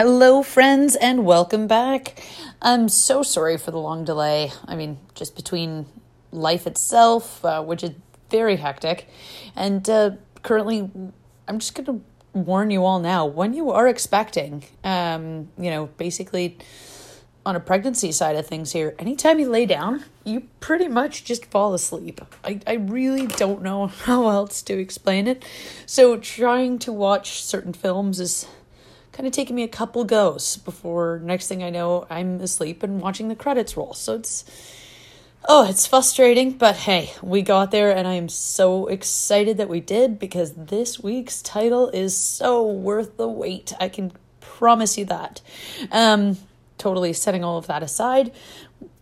Hello, friends, and welcome back. I'm so sorry for the long delay. I mean, just between life itself, uh, which is very hectic, and uh, currently, I'm just going to warn you all now when you are expecting, um, you know, basically on a pregnancy side of things here, anytime you lay down, you pretty much just fall asleep. I, I really don't know how else to explain it. So, trying to watch certain films is kind of taking me a couple goes before next thing I know, I'm asleep and watching the credits roll. So, it's. Oh, it's frustrating, but hey, we got there, and I am so excited that we did because this week's title is so worth the wait. I can promise you that. Um, totally setting all of that aside,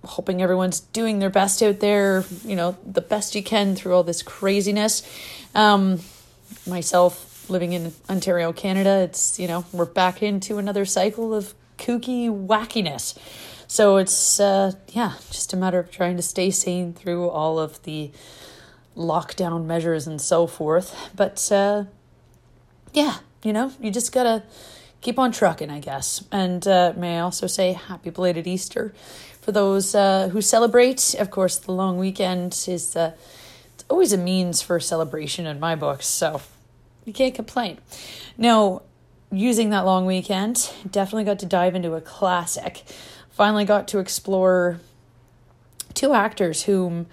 hoping everyone's doing their best out there, you know, the best you can through all this craziness. Um, myself living in Ontario, Canada, it's, you know, we're back into another cycle of kooky wackiness. So it's, uh, yeah, just a matter of trying to stay sane through all of the lockdown measures and so forth. But, uh, yeah, you know, you just gotta keep on trucking, I guess. And uh, may I also say happy belated Easter for those uh, who celebrate. Of course, the long weekend is uh, it's always a means for celebration in my books, so you can't complain. Now, using that long weekend, definitely got to dive into a classic. Finally, got to explore two actors whom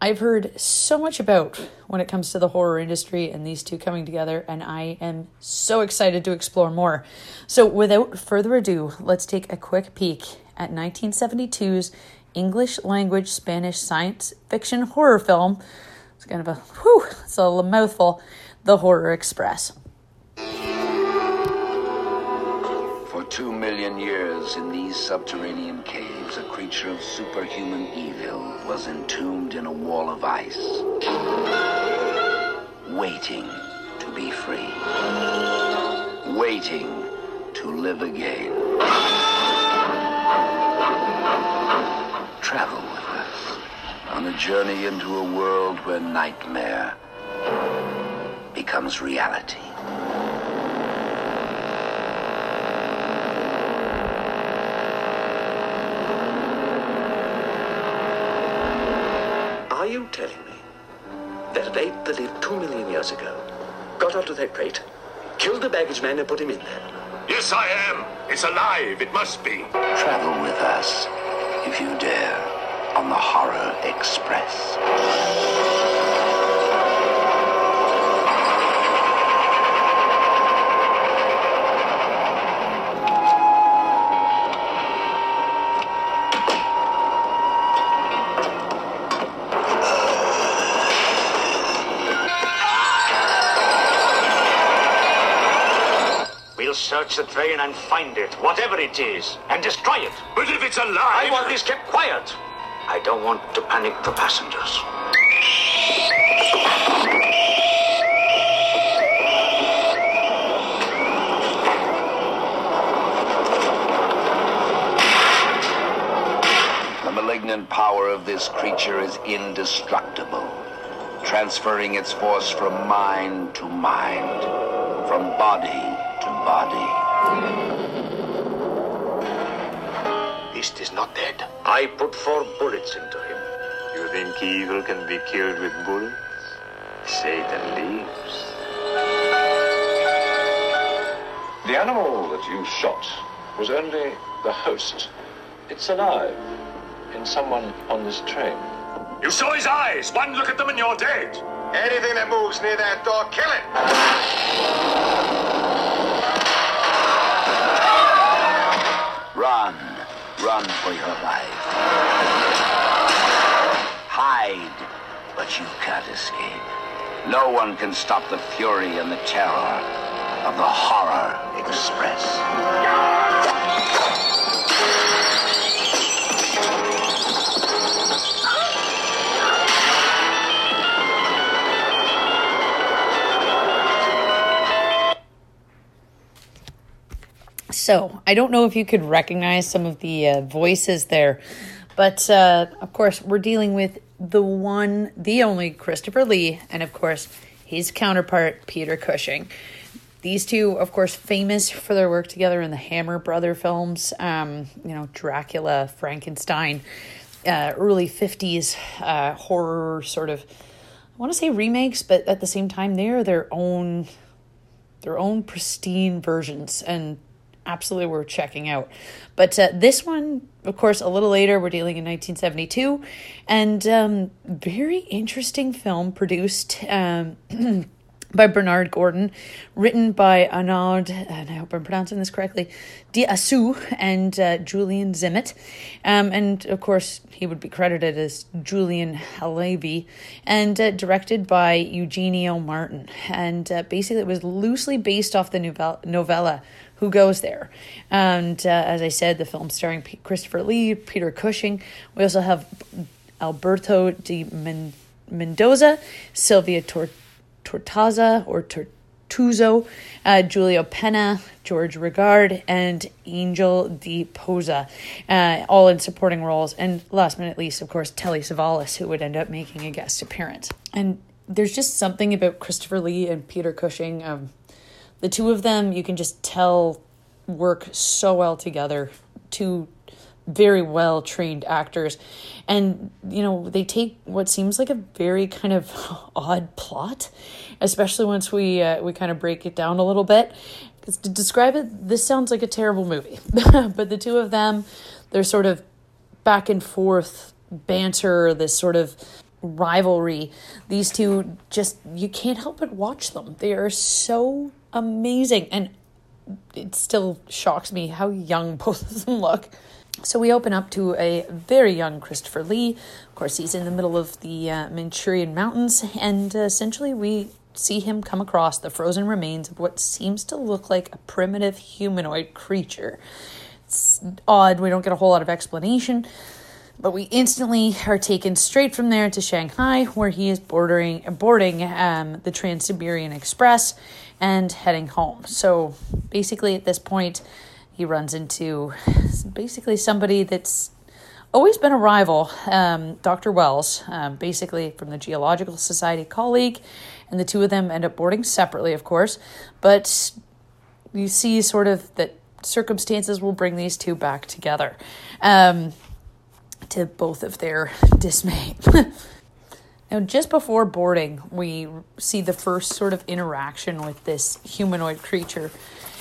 I've heard so much about when it comes to the horror industry and these two coming together, and I am so excited to explore more. So, without further ado, let's take a quick peek at 1972's English language Spanish science fiction horror film. It's kind of a whew, it's a mouthful. The Horror Express. For two million years in these subterranean caves, a creature of superhuman evil was entombed in a wall of ice, waiting to be free, waiting to live again. Travel with us on a journey into a world where nightmare becomes reality. Are you telling me that an ape that lived two million years ago got onto that crate, killed the baggage man, and put him in there? Yes, I am. It's alive. It must be. Travel with us, if you dare, on the Horror Express. Search the train and find it, whatever it is, and destroy it. But if it's alive. I want this kept quiet. I don't want to panic the passengers. The malignant power of this creature is indestructible, transferring its force from mind to mind, from body to body. Beast is not dead. I put four bullets into him. You think evil can be killed with bullets? Satan lives. The animal that you shot was only the host. It's alive in someone on this train. You saw his eyes. One look at them and you're dead. Anything that moves near that door, kill it! Run, run for your life. Hide, but you can't escape. No one can stop the fury and the terror of the Horror Express. So, I don't know if you could recognize some of the uh, voices there, but uh, of course, we're dealing with the one, the only Christopher Lee, and of course, his counterpart, Peter Cushing. These two, of course, famous for their work together in the Hammer Brother films, um, you know, Dracula, Frankenstein, uh, early 50s uh, horror sort of, I want to say remakes, but at the same time, they are their own, their own pristine versions and absolutely worth checking out. But uh, this one, of course, a little later, we're dealing in 1972, and um, very interesting film produced. Um, by Bernard Gordon, written by Arnaud, and I hope I'm pronouncing this correctly, D'Assou and uh, Julian Zimet. Um, and of course, he would be credited as Julian Halevy, and uh, directed by Eugenio Martin. And uh, basically, it was loosely based off the novella Who Goes There? And uh, as I said, the film starring P- Christopher Lee, Peter Cushing. We also have Alberto de Men- Mendoza, Sylvia Torres. Tortaza or Tortuzo, uh, Julio Pena, George Regard, and Angel Di Posa, uh, all in supporting roles. And last but not least, of course, Telly Savalas, who would end up making a guest appearance. And there's just something about Christopher Lee and Peter Cushing. Um, the two of them, you can just tell, work so well together. Two very well trained actors. And you know they take what seems like a very kind of odd plot especially once we uh, we kind of break it down a little bit. Because to describe it this sounds like a terrible movie. But the two of them they're sort of back and forth banter this sort of rivalry. These two just you can't help but watch them. They are so amazing. And it still shocks me how young both of them look. So we open up to a very young Christopher Lee. Of course, he's in the middle of the uh, Manchurian mountains, and uh, essentially we see him come across the frozen remains of what seems to look like a primitive humanoid creature. It's odd, we don't get a whole lot of explanation, but we instantly are taken straight from there to Shanghai, where he is bordering, boarding um, the Trans Siberian Express and heading home. So basically, at this point, he runs into basically somebody that's always been a rival, um, Dr. Wells, um, basically from the Geological Society colleague, and the two of them end up boarding separately, of course. But you see, sort of, that circumstances will bring these two back together um, to both of their dismay. Now, just before boarding, we see the first sort of interaction with this humanoid creature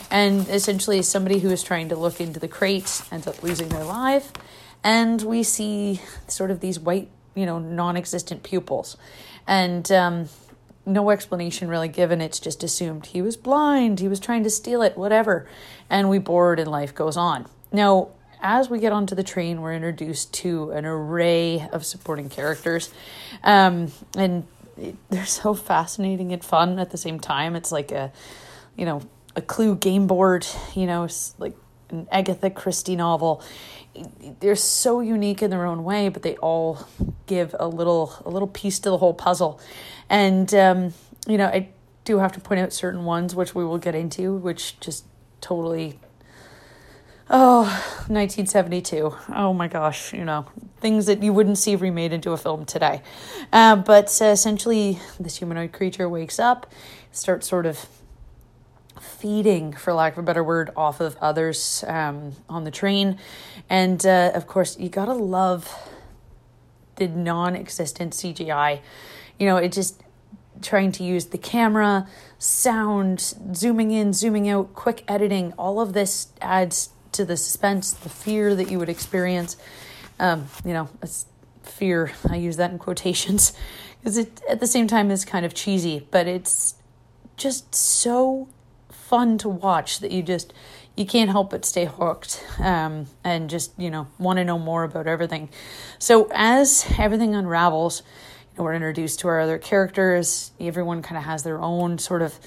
and essentially, somebody who is trying to look into the crate ends up losing their life. And we see sort of these white, you know, non existent pupils. And um, no explanation really given. It's just assumed he was blind, he was trying to steal it, whatever. And we board and life goes on. Now, as we get onto the train, we're introduced to an array of supporting characters. Um, and they're so fascinating and fun at the same time. It's like a, you know, a Clue game board, you know, like an Agatha Christie novel. They're so unique in their own way, but they all give a little a little piece to the whole puzzle. And um, you know, I do have to point out certain ones which we will get into, which just totally Oh, 1972. Oh my gosh, you know, things that you wouldn't see remade into a film today. Uh, but uh, essentially, this humanoid creature wakes up, starts sort of feeding, for lack of a better word, off of others um, on the train. And uh, of course, you gotta love the non existent CGI. You know, it just trying to use the camera, sound, zooming in, zooming out, quick editing, all of this adds to the suspense, the fear that you would experience. Um, you know, fear, I use that in quotations because it at the same time is kind of cheesy, but it's just so fun to watch that you just you can't help but stay hooked um, and just you know want to know more about everything so as everything unravels you know, we're introduced to our other characters everyone kind of has their own sort of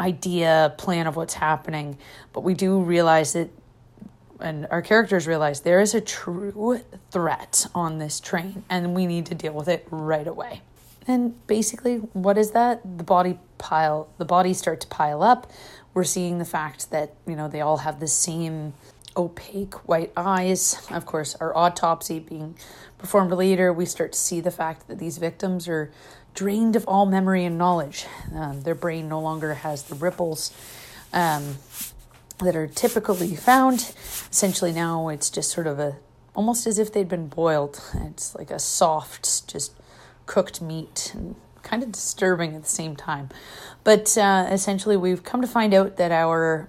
idea plan of what's happening but we do realize that and our characters realize there is a true threat on this train and we need to deal with it right away and basically what is that the body pile the bodies start to pile up we're seeing the fact that, you know, they all have the same opaque white eyes. Of course, our autopsy being performed later, we start to see the fact that these victims are drained of all memory and knowledge. Um, their brain no longer has the ripples um, that are typically found. Essentially, now it's just sort of a almost as if they'd been boiled. It's like a soft, just cooked meat and kind of disturbing at the same time. But uh, essentially, we've come to find out that our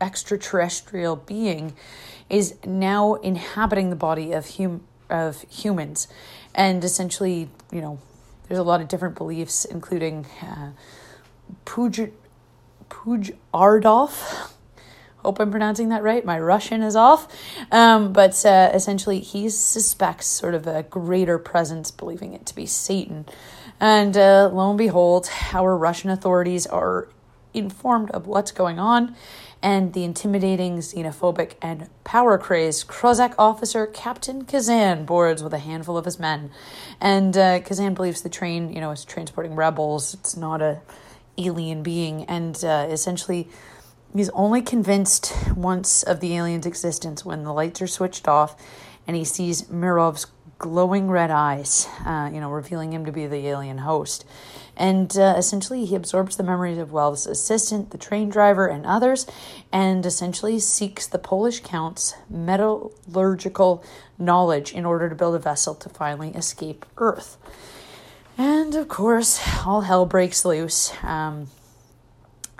extraterrestrial being is now inhabiting the body of hum- of humans, and essentially, you know, there's a lot of different beliefs, including uh. Hope I'm pronouncing that right. My Russian is off. Um, but uh, essentially, he suspects sort of a greater presence, believing it to be Satan. And uh, lo and behold, our Russian authorities are informed of what's going on and the intimidating, xenophobic, and power crazed Cossack officer Captain Kazan boards with a handful of his men. And uh, Kazan believes the train, you know, is transporting rebels. It's not a alien being, and uh, essentially, he's only convinced once of the alien's existence when the lights are switched off, and he sees Mirov's glowing red eyes, uh, you know, revealing him to be the alien host. And uh, essentially, he absorbs the memories of Wells' assistant, the train driver, and others, and essentially seeks the Polish Count's metallurgical knowledge in order to build a vessel to finally escape Earth. And of course, all hell breaks loose. Um,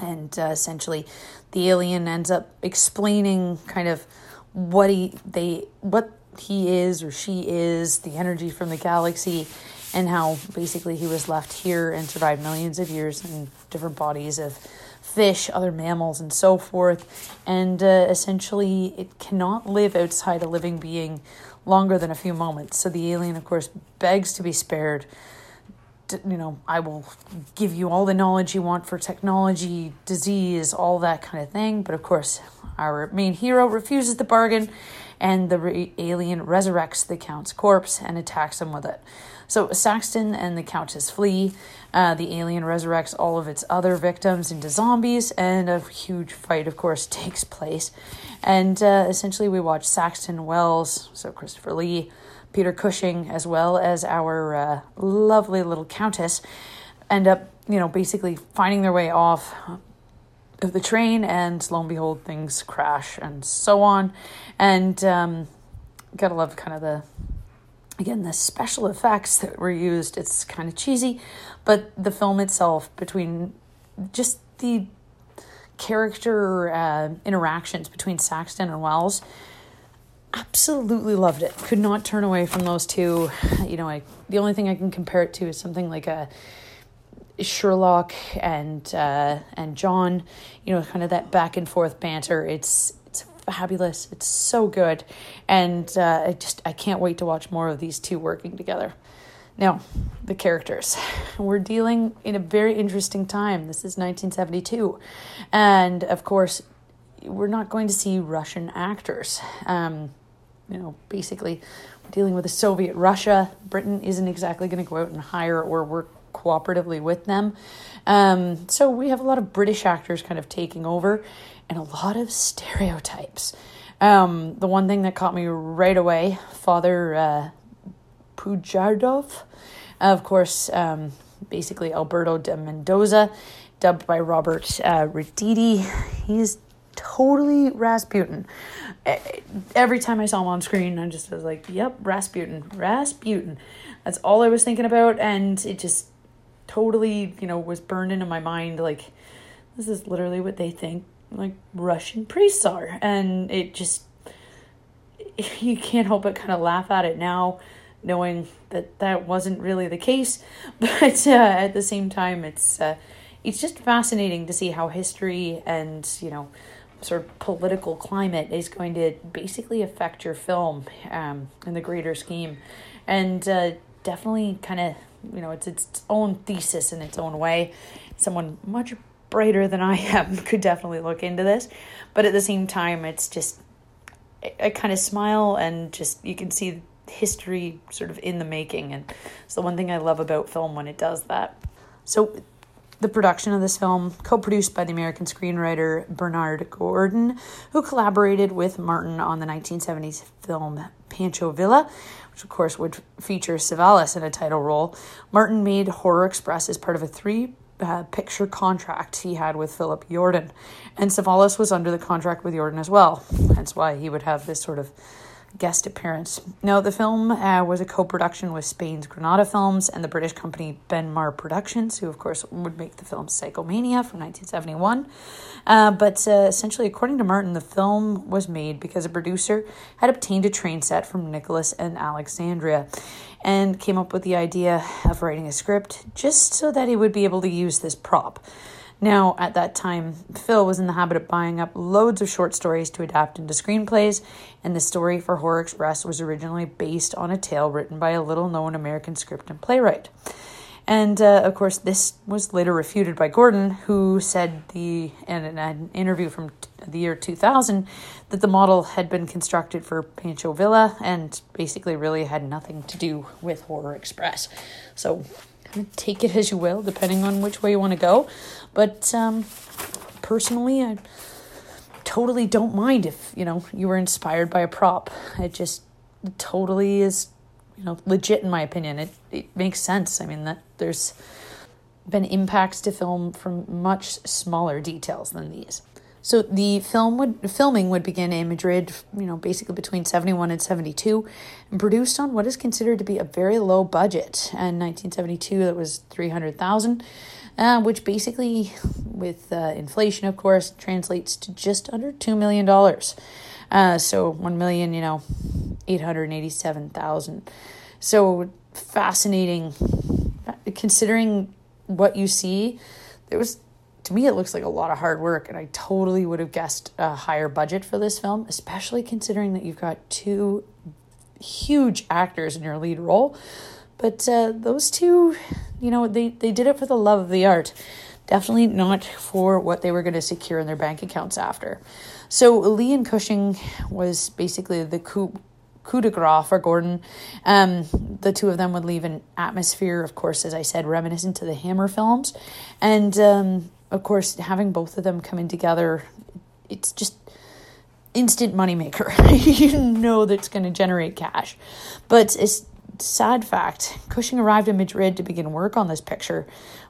and uh, essentially, the alien ends up explaining kind of what he they what he is or she is, the energy from the galaxy, and how basically he was left here and survived millions of years in different bodies of fish, other mammals, and so forth. And uh, essentially, it cannot live outside a living being longer than a few moments. So the alien, of course, begs to be spared. You know, I will give you all the knowledge you want for technology, disease, all that kind of thing. But of course, our main hero refuses the bargain and the re- alien resurrects the Count's corpse and attacks him with it. So Saxton and the Countess flee. Uh, the alien resurrects all of its other victims into zombies, and a huge fight, of course, takes place. And uh, essentially, we watch Saxton Wells, so Christopher Lee, Peter Cushing, as well as our uh, lovely little Countess, end up, you know, basically finding their way off of the train, and lo and behold, things crash and so on. And um, gotta love kind of the again the special effects that were used. It's kind of cheesy, but the film itself, between just the character uh, interactions between Saxton and Wells, absolutely loved it. Could not turn away from those two. You know, I the only thing I can compare it to is something like a Sherlock and uh, and John, you know, kind of that back and forth banter. It's it's fabulous. It's so good, and uh, I just I can't wait to watch more of these two working together. Now, the characters. We're dealing in a very interesting time. This is 1972, and of course, we're not going to see Russian actors. Um, you know, basically, dealing with a Soviet Russia. Britain isn't exactly going to go out and hire or work cooperatively with them. Um, so we have a lot of British actors kind of taking over and a lot of stereotypes. Um, the one thing that caught me right away, Father uh, Pujardov, of course, um, basically Alberto de Mendoza, dubbed by Robert uh, Raditi. He's totally Rasputin. Every time I saw him on screen, I just was like, yep, Rasputin, Rasputin. That's all I was thinking about, and it just totally, you know, was burned into my mind like this is literally what they think like Russian priests are. And it just you can't help but kind of laugh at it now knowing that that wasn't really the case, but uh, at the same time it's uh, it's just fascinating to see how history and, you know, sort of political climate is going to basically affect your film um, in the greater scheme. And uh, definitely kind of you know it's its own thesis in its own way. Someone much brighter than i am could definitely look into this. But at the same time it's just I, I kind of smile and just you can see history sort of in the making. And it's the one thing i love about film when it does that. So the production of this film, co produced by the American screenwriter Bernard Gordon, who collaborated with Martin on the 1970s film Pancho Villa, which of course would feature Savalas in a title role. Martin made Horror Express as part of a three uh, picture contract he had with Philip Yordan. And Savalas was under the contract with Yordan as well. That's why he would have this sort of guest appearance. Now, the film uh, was a co production with Spain's Granada Films and the British company Benmar Productions, who, of course, would make the film Psychomania from 1971. Uh, but uh, essentially, according to Martin, the film was made because a producer had obtained a train set from Nicholas and Alexandria and came up with the idea of writing a script just so that he would be able to use this prop. Now, at that time, Phil was in the habit of buying up loads of short stories to adapt into screenplays, and the story for Horror Express was originally based on a tale written by a little known American script and playwright. And uh, of course, this was later refuted by Gordon, who said the in an interview from the year 2000 that the model had been constructed for Pancho Villa and basically really had nothing to do with Horror Express. So take it as you will, depending on which way you want to go. But um, personally, I totally don't mind if you know you were inspired by a prop. It just totally is, you know, legit in my opinion. It it makes sense. I mean that there's been impacts to film from much smaller details than these. So the film would filming would begin in Madrid, you know, basically between 71 and 72 and produced on what is considered to be a very low budget. In 1972 that was 300,000, uh, which basically with uh, inflation of course translates to just under 2 million dollars. Uh, so 1 million, you know, 887,000. So fascinating considering what you see. There was to me, it looks like a lot of hard work, and I totally would have guessed a higher budget for this film, especially considering that you've got two huge actors in your lead role. But uh, those two, you know, they, they did it for the love of the art, definitely not for what they were going to secure in their bank accounts after. So Lee and Cushing was basically the coup coup de grace for Gordon. Um, the two of them would leave an atmosphere, of course, as I said, reminiscent to the Hammer films. And um, of course, having both of them coming together, it's just instant moneymaker. you know that's going to generate cash. But it's sad fact Cushing arrived in Madrid to begin work on this picture,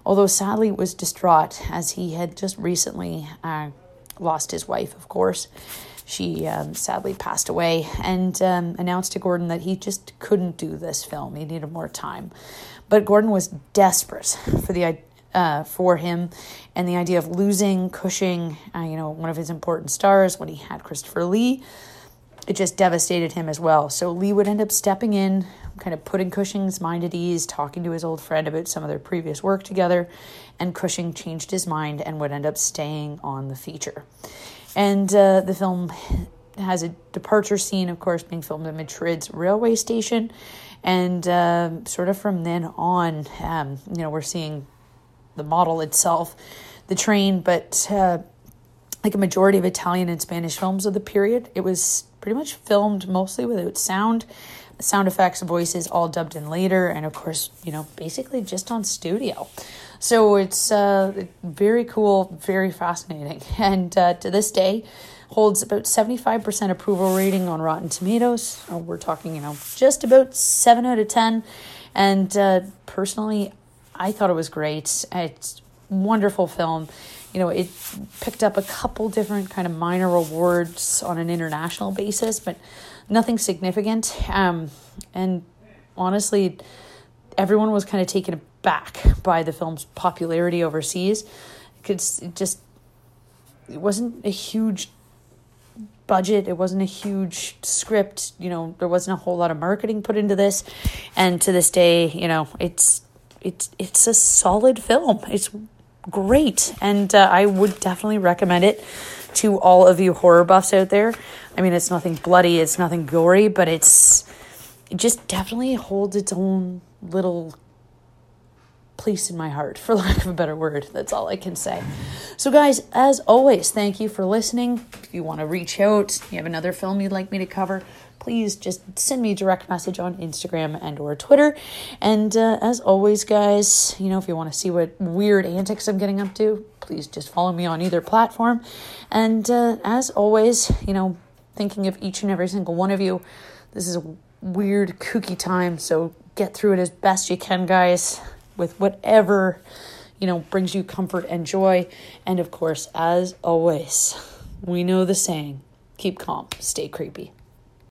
although sadly was distraught as he had just recently uh, lost his wife, of course. She um, sadly passed away and um, announced to Gordon that he just couldn't do this film. He needed more time. But Gordon was desperate for the uh, for him, and the idea of losing Cushing, uh, you know, one of his important stars when he had Christopher Lee, it just devastated him as well. So Lee would end up stepping in, kind of putting Cushing's mind at ease, talking to his old friend about some of their previous work together, and Cushing changed his mind and would end up staying on the feature. And uh, the film has a departure scene, of course, being filmed at Madrid's railway station. And uh, sort of from then on, um, you know, we're seeing the model itself, the train, but uh, like a majority of Italian and Spanish films of the period, it was pretty much filmed mostly without sound, sound effects, voices all dubbed in later, and of course, you know, basically just on studio. So it's uh, very cool, very fascinating, and uh, to this day, holds about 75% approval rating on Rotten Tomatoes. Oh, we're talking, you know, just about 7 out of 10. And uh, personally, I thought it was great. It's wonderful film. You know, it picked up a couple different kind of minor awards on an international basis, but nothing significant. Um, and honestly, everyone was kind of taken aback by the film's popularity overseas because it just it wasn't a huge budget it wasn't a huge script you know there wasn't a whole lot of marketing put into this and to this day you know it's it's it's a solid film. It's great, and uh, I would definitely recommend it to all of you horror buffs out there. I mean, it's nothing bloody, it's nothing gory, but it's it just definitely holds its own little place in my heart, for lack of a better word. That's all I can say. So, guys, as always, thank you for listening. If you want to reach out, you have another film you'd like me to cover, please just send me a direct message on Instagram and or Twitter. And uh, as always, guys, you know, if you want to see what weird antics I'm getting up to, please just follow me on either platform. And uh, as always, you know, thinking of each and every single one of you, this is a weird, kooky time, so get through it as best you can, guys, with whatever you know, brings you comfort and joy. And of course, as always, we know the saying keep calm, stay creepy.